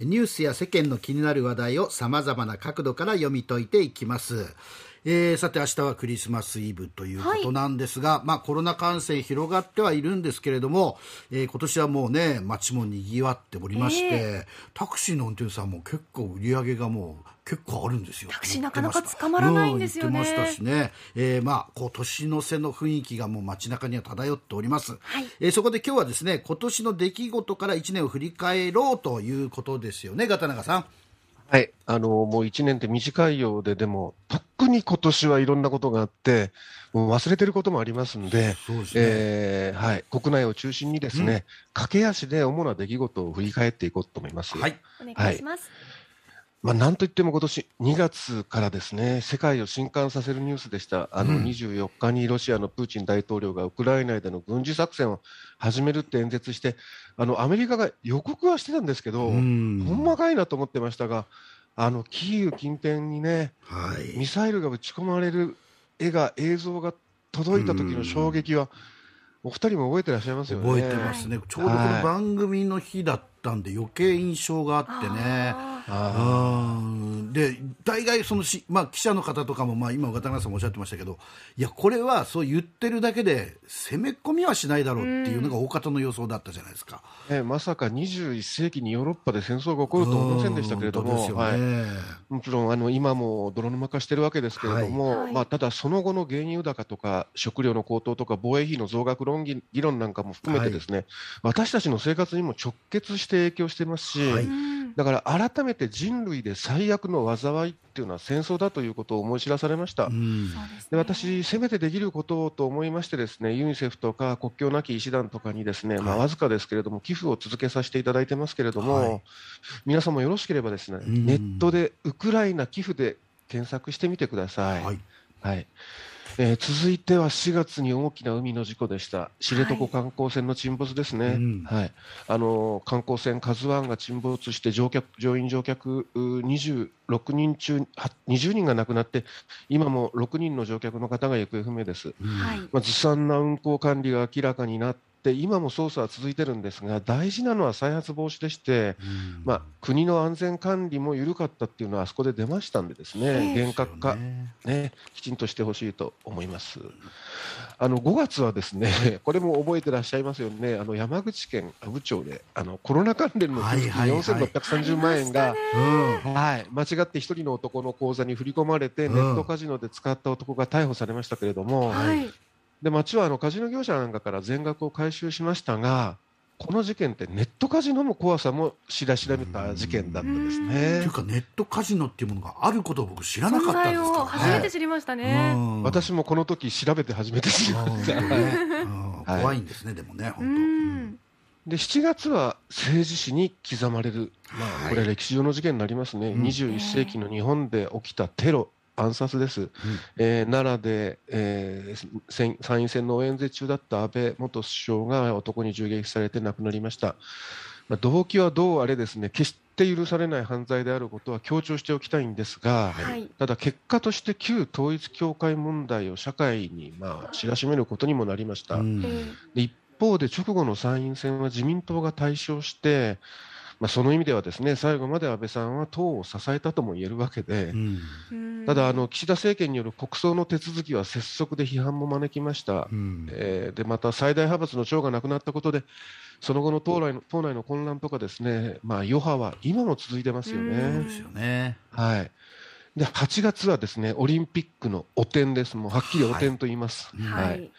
ニュースや世間の気になる話題をさまざまな角度から読み解いていきます。えー、さて明日はクリスマスイブということなんですが、はい、まあコロナ感染広がってはいるんですけれども、えー、今年はもうね街も賑わっておりまして、えー、タクシーの運転手さんも結構売り上げがもう結構あるんですよ。タクシーなかなか捕まらないんですよね。うん、ましたしね、えー、まあこう年の瀬の雰囲気がもう街中には漂っております。はい、えー、そこで今日はですね今年の出来事から1年を振り返ろうということですよね、ガタナガさん。はい。あの、もう1年って短いようで、でも、特に今年はいろんなことがあって、もう忘れてることもありますんで、でね、えー、はい。国内を中心にですね、うん、駆け足で主な出来事を振り返っていこうと思います。はい。お願いします。はいまあ、なんといっても今年2月からですね、世界を震撼させるニュースでした。あの、24日にロシアのプーチン大統領がウクライナでの軍事作戦を始めるって演説して、あの、アメリカが予告はしてたんですけど、ほんまかいなと思ってましたが、あの、キーウ近辺にね、はい、ミサイルが撃ち込まれる絵が、映像が届いた時の衝撃は、お二人も覚えてらっしゃいますよね。覚えてますね。ちょうどこの番組の日だったんで、余計印象があってね。で大概そのし、まあ、記者の方とかも、まあ、今、岡田さんもおっしゃってましたけどいやこれはそう言ってるだけで攻め込みはしないだろうっていうのが大方の予想だったじゃないですか、えまさか21世紀にヨーロッパで戦争が起こるとは思いませんでしたけれども、ね。はい、もちろんあの今も泥沼化してるわけですけれども、はい、まあ、ただその後の原油高とか食料の高騰とか防衛費の増額論議議論なんかも含めてですね、はい、私たちの生活にも直結して影響してますし、だから改めて人類で最悪の災いっていうのは戦争だということを思い知らされました。で私、せめてできることをと思いましてですねユニセフとか国境なき医師団とかにですね、まあ、わずかですけれども寄付を続けさせていただいてますけれども、はい、皆さんもよろしければですねネットでウクライナ寄付で検索してみてください。はい、はいえー、続いては4月に大きな海の事故でした、知床観光船の沈没ですね、はい、はい、あの観光船、カズワンが沈没して乗客、乗員・乗客26人中20人が亡くなって、今も6人の乗客の方が行方不明です。はい。まあ、ずさんな運航管理が明らかになっで今も捜査は続いてるんですが大事なのは再発防止でして、まあ、国の安全管理も緩かったっていうのはあそこで出ましたんでですね。厳格化、ね、きちんとしてほしいと思います。あの5月はですね これも覚えてらっしゃいますよね。あの山口県阿武町であのコロナ関連の給付金4630万円が、はい、間違って1人の男の口座に振り込まれてネットカジノで使った男が逮捕されましたけれども、はい、で町はあのカジノ業者なんかから全額を回収しましたが、この事件ってネットカジノの怖さも知ら調べた事件だったですね。というかネットカジノっていうものがあることを僕知らなかったんですから、ね、初めて知りましたね。私もこの時調べて初めて知りました。怖いんですね、でもね、本当。で7月は政治史に刻まれる、まあ、これ歴史上の事件になりますね、はい、21世紀の日本で起きたテロ暗殺です、うん、えー、奈良で、えー、参院選の応援説中だった安倍元首相が男に銃撃されて亡くなりました。まあ、動機はどうあれですね決して許されない犯罪であることは強調しておきたいんですが、はい、ただ結果として旧統一教会問題を社会にまあ知らしめることにもなりました。うん、で一方で直後の参院選は自民党が大勝してまあ、その意味ではですね最後まで安倍さんは党を支えたとも言えるわけで、うん、ただあの、岸田政権による国葬の手続きは拙速で批判も招きました、うん、えー、でまた最大派閥の長が亡くなったことで、その後の党内の党内の混乱とか、ですね、まあ、余波は今も続いてますよね。ですよね。はい。で8月はですねオリンピックの汚点です、もうはっきり汚点と言います。はい、はい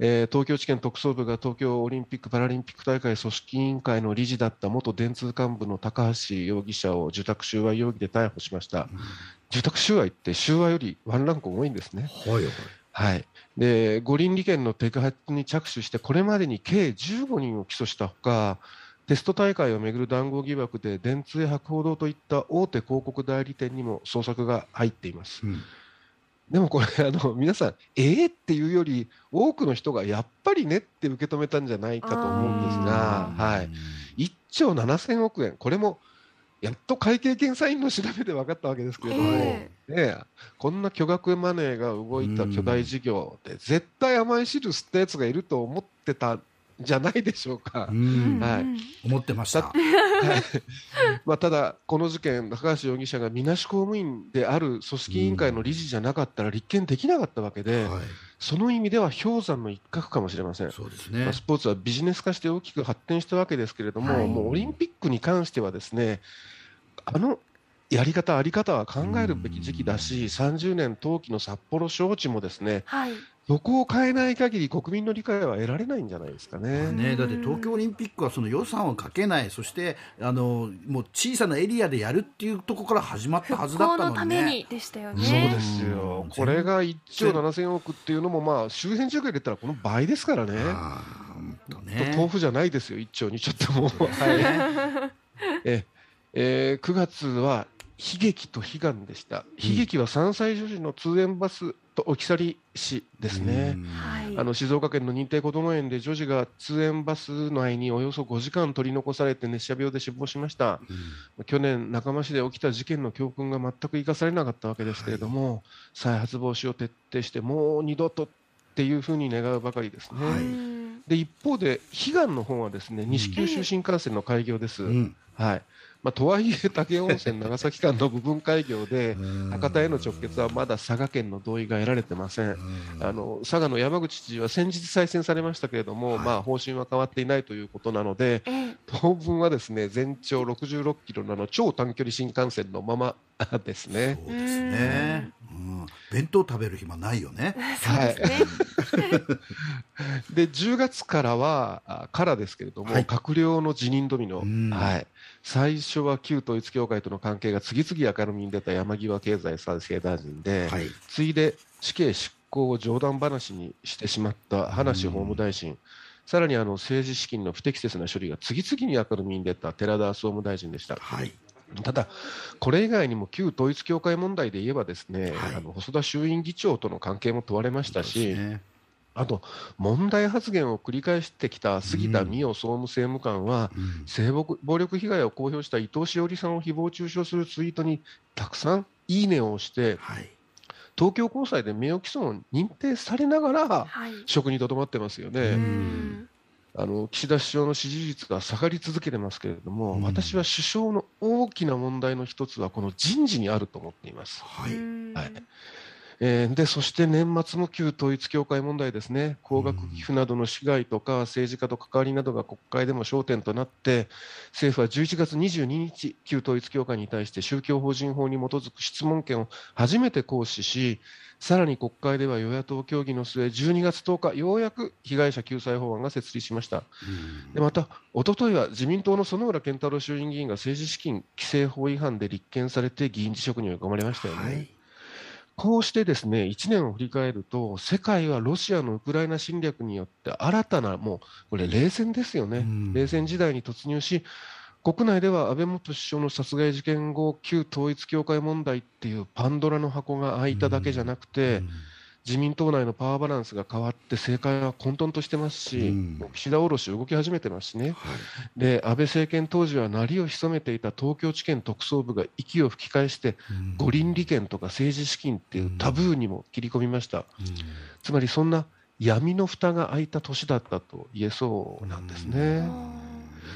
えー、東京地検特捜部が東京オリンピック・パラリンピック大会組織委員会の理事だった元電通幹部の高橋容疑者を受託収賄容疑で逮捕しました、うん、受託収賄って収賄よりワンランク多いんですね。はい、はい、で五輪利権の摘発に着手してこれまでに計15人を起訴したほかテスト大会をめぐる談合疑惑で電通や博報堂といった大手広告代理店にも捜索が入っています。うんでもこれあの皆さんえー、っていうより多くの人がやっぱりねって受け止めたんじゃないかと思うんですが、はい、1兆7000億円。これもやっと会計検査院の調べで分かったわけですけれども、ね、こんな巨額マネーが動いた巨大事業で絶対甘い汁吸ったやつがいると思ってたじゃないでしょうか。うんはい思ってました。はいまあ、ただ、この事件、高橋容疑者がみなし公務員である組織委員会の理事じゃなかったら立件できなかったわけで、はい、その意味では氷山の一角かもしれません。そうですねまあ、。スポーツはビジネス化して大きく発展したわけですけれども、はいもうオリンピックに関してはですね、あのやり方、あり方は考えるべき時期だし、30年冬季の札幌招致もですね、はい。そこを変えない限り国民の理解は得られないんじゃないですかね。ね、だって東京オリンピックはその予算をかけない、そしてあのもう小さなエリアでやるっていうところから始まったはず復だった興のためのにでしたよそうでね。すよ。うん、これが1兆7000億っていうのも、まあ、周辺地域入れたらこの倍ですからね、ね。豆腐じゃないですよ、1兆、2兆っても。う、はい。ええ。ー9月は悲劇と悲願でした、悲劇は3歳女児の通園バスと置き去り死ですね。うんはい。あの静岡県の認定こども園で女児が通園バス内におよそ5時間取り残されて熱射病で死亡しました。去年、仲間市で起きた事件の教訓が全く生かされなかったわけですけれども、再発防止を徹底して、もう二度とっていうふうに願うばかりですね。はいうんで一方で、悲願の方はですね西九州新幹線の開業です。うんはいまあ、とはいえ、武雄温泉長崎間の部分開業で、博多への直結はまだ佐賀県の同意が得られてません。あの佐賀の山口知事は先日再選されましたけれども、はい。まあ、方針は変わっていないということなので、ええ。当分はですね全長66キロのあの超短距離新幹線のままですね。そうですね、うん、弁当食べる暇ないよね。そうですね。で10月からはあからですけれども、はい。閣僚の辞任ドミノ、うん。はい、最初は旧統一教会との関係が次々明るみに出た山際経済再生大臣で、はい、次いで死刑執行を冗談話にしてしまった葉梨法務大臣、さらにあの政治資金の不適切な処理が次々に明るみに出た寺田総務大臣でした。はい、ただ、これ以外にも旧統一教会問題で言えば、ですね、はい。あの細田衆院議長との関係も問われましたし、ね。あと、問題発言を繰り返してきた杉田水脈総務政務官は、うん。性暴力被害を公表した伊藤詩織さんを誹謗中傷するツイートにたくさんいいねを押して、はい、東京高裁で名誉毀損を認定されながら、はい。職にとどまってますよね。うんあの岸田首相の支持率が下がり続けてますけれども、うん。私は首相の大きな問題の一つは、この人事にあると思っています。はい、うん。はいえーでそして年末も旧統一教会問題ですね、高額寄付などの市街とか政治家と関わりなどが国会でも焦点となって、政府は11月22日、旧統一教会に対して宗教法人法に基づく質問権を初めて行使し、さらに国会では与野党協議の末、12月10日、ようやく被害者救済法案が設立しました。うんでまた、一昨日は自民党の薗浦健太郎衆院議員が政治資金規正法違反で立件されて議員辞職に追い込まれましたよね。はい、こうしてですね1年を振り返ると、世界はロシアのウクライナ侵略によって新たな、もうこれ、冷戦ですよね、うん。冷戦時代に突入し、国内では安倍元首相の殺害事件後、旧統一教会問題っていうパンドラの箱が開いただけじゃなくて、うん自民党内のパワーバランスが変わって、政界は混沌としてますし、うんもう岸田降ろし動き始めてますしね。はいで安倍政権当時は鳴りを潜めていた東京地検特捜部が息を吹き返して、うん五輪利権とか政治資金っていうタブーにも切り込みました。うんつまりそんな闇の蓋が開いた年だったと言えそうなんですね。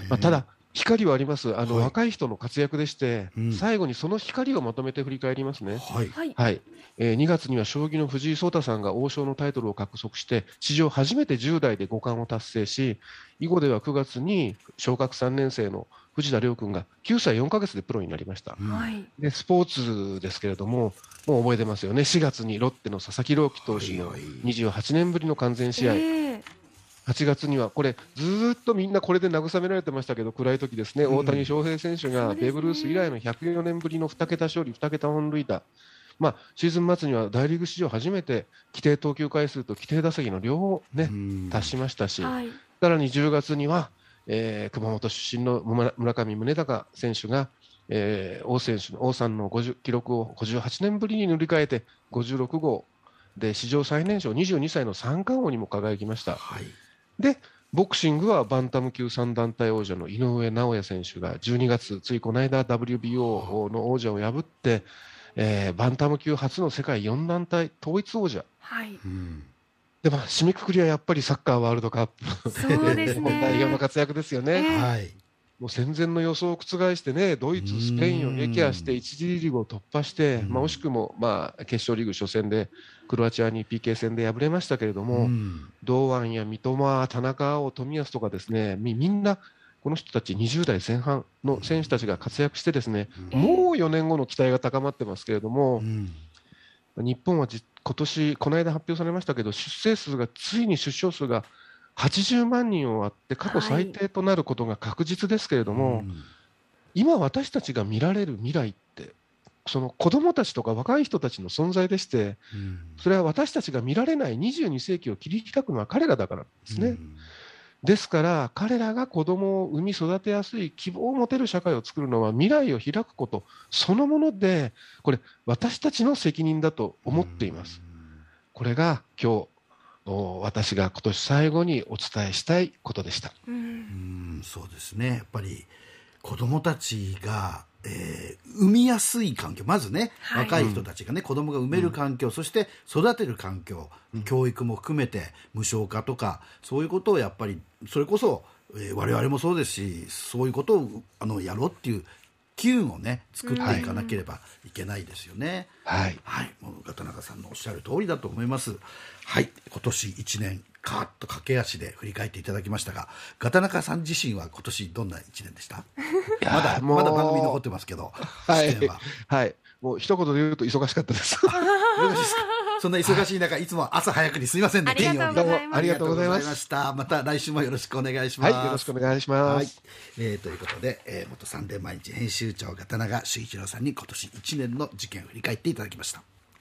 まあ、ただ、光はあります。あの、はい。若い人の活躍でして、うん。最後にその光をまとめて振り返りますね。はい、はい。はい。えー2月には将棋の藤井聡太さんが王将のタイトルを獲得して、史上初めて10代で五冠を達成し、囲碁では9月に小学3年生の藤田涼君が9歳4ヶ月でプロになりました。でスポーツですけれども、もう覚えてますよね、4月にロッテの佐々木朗希投手のはいはい。28年ぶりの完全試合、ええ8月にはこれ、ずーっとみんなこれで慰められてましたけど、暗い時ですね、うん。大谷翔平選手がベーブ・ルース以来の104年ぶりの2桁勝利、2桁本塁打、まあ、シーズン末には大リーグ史上初めて規定投球回数と規定打席の両方、ねうん。達しましたし、はい。さらに10月には、えー熊本出身の村村上宗隆選手が、えー王選手の王さんの50記録を58年ぶりに塗り替えて56号で史上最年少22歳の三冠王にも輝きました。はい、でボクシングはバンタム級3団体王者の井上尚弥選手が12月、ついこの間 WBO の王者を破って、えーバンタム級初の世界4団体統一王者はい。うんでも締めくくりはやっぱりサッカーワールドカップそうですね 代表の活躍ですよね。ええはい。もう戦前の予想を覆してね、ドイツ、スペインを撃破して、1次リーグを突破して、うん。まあ、惜しくも、まあ、決勝リーグ初戦で、クロアチアに PK 戦で敗れましたけれども、ん。堂安や三笘、田中碧、冨安とかですね、みみんな、この人たち20代前半の選手たちが活躍してですね、うん。もう4年後の期待が高まってますけれども、うん。日本はじ今年この間発表されましたけど、出生数が、ついに出生数が80万人を割って、過去最低となることが確実ですけれども、うん今、私たちが見られる未来って、その子どもたちとか若い人たちの存在でして、うんそれは私たちが見られない22世紀を切り開くのは彼らだからですね。ですから、彼らが子供を産み育てやすい希望を持てる社会を作るのは未来を開くことそのもので、これ、私たちの責任だと思っています。。これが今日、お私が今年最後にお伝えしたいことでした。ううんんそうですね。やっぱり子供たちが、えー産みやすい環境、まずね、はい。若い人たちがね、子供が産める環境、そして育てる環境、教育も含めて無償化とか、そういうことをやっぱり、それこそ、えー我々もそうですし、そういうことをあのやろうっていう機運をね、作っていかなければいけないですよね。はい。はい、もう片中さんのおっしゃる通りだと思います。はい、今年1年、カーッと駆け足で振り返っていただきましたが、片中さん自身は今年どんな1年でした？まだ、まだ番組残ってますけど、はいは。。はい。もう一言で言うと忙しかったです。よろしいですか？そんな忙しい中、いつも朝早くにすいませんね、ありがとうございます金曜日どうもありがとうございました。また来週もよろしくお願いします。はい。よろしくお願いしまはいす。、えーということで、えー元サンデー毎日編集長片永修一郎さんに今年1年の事件を振り返っていただきました。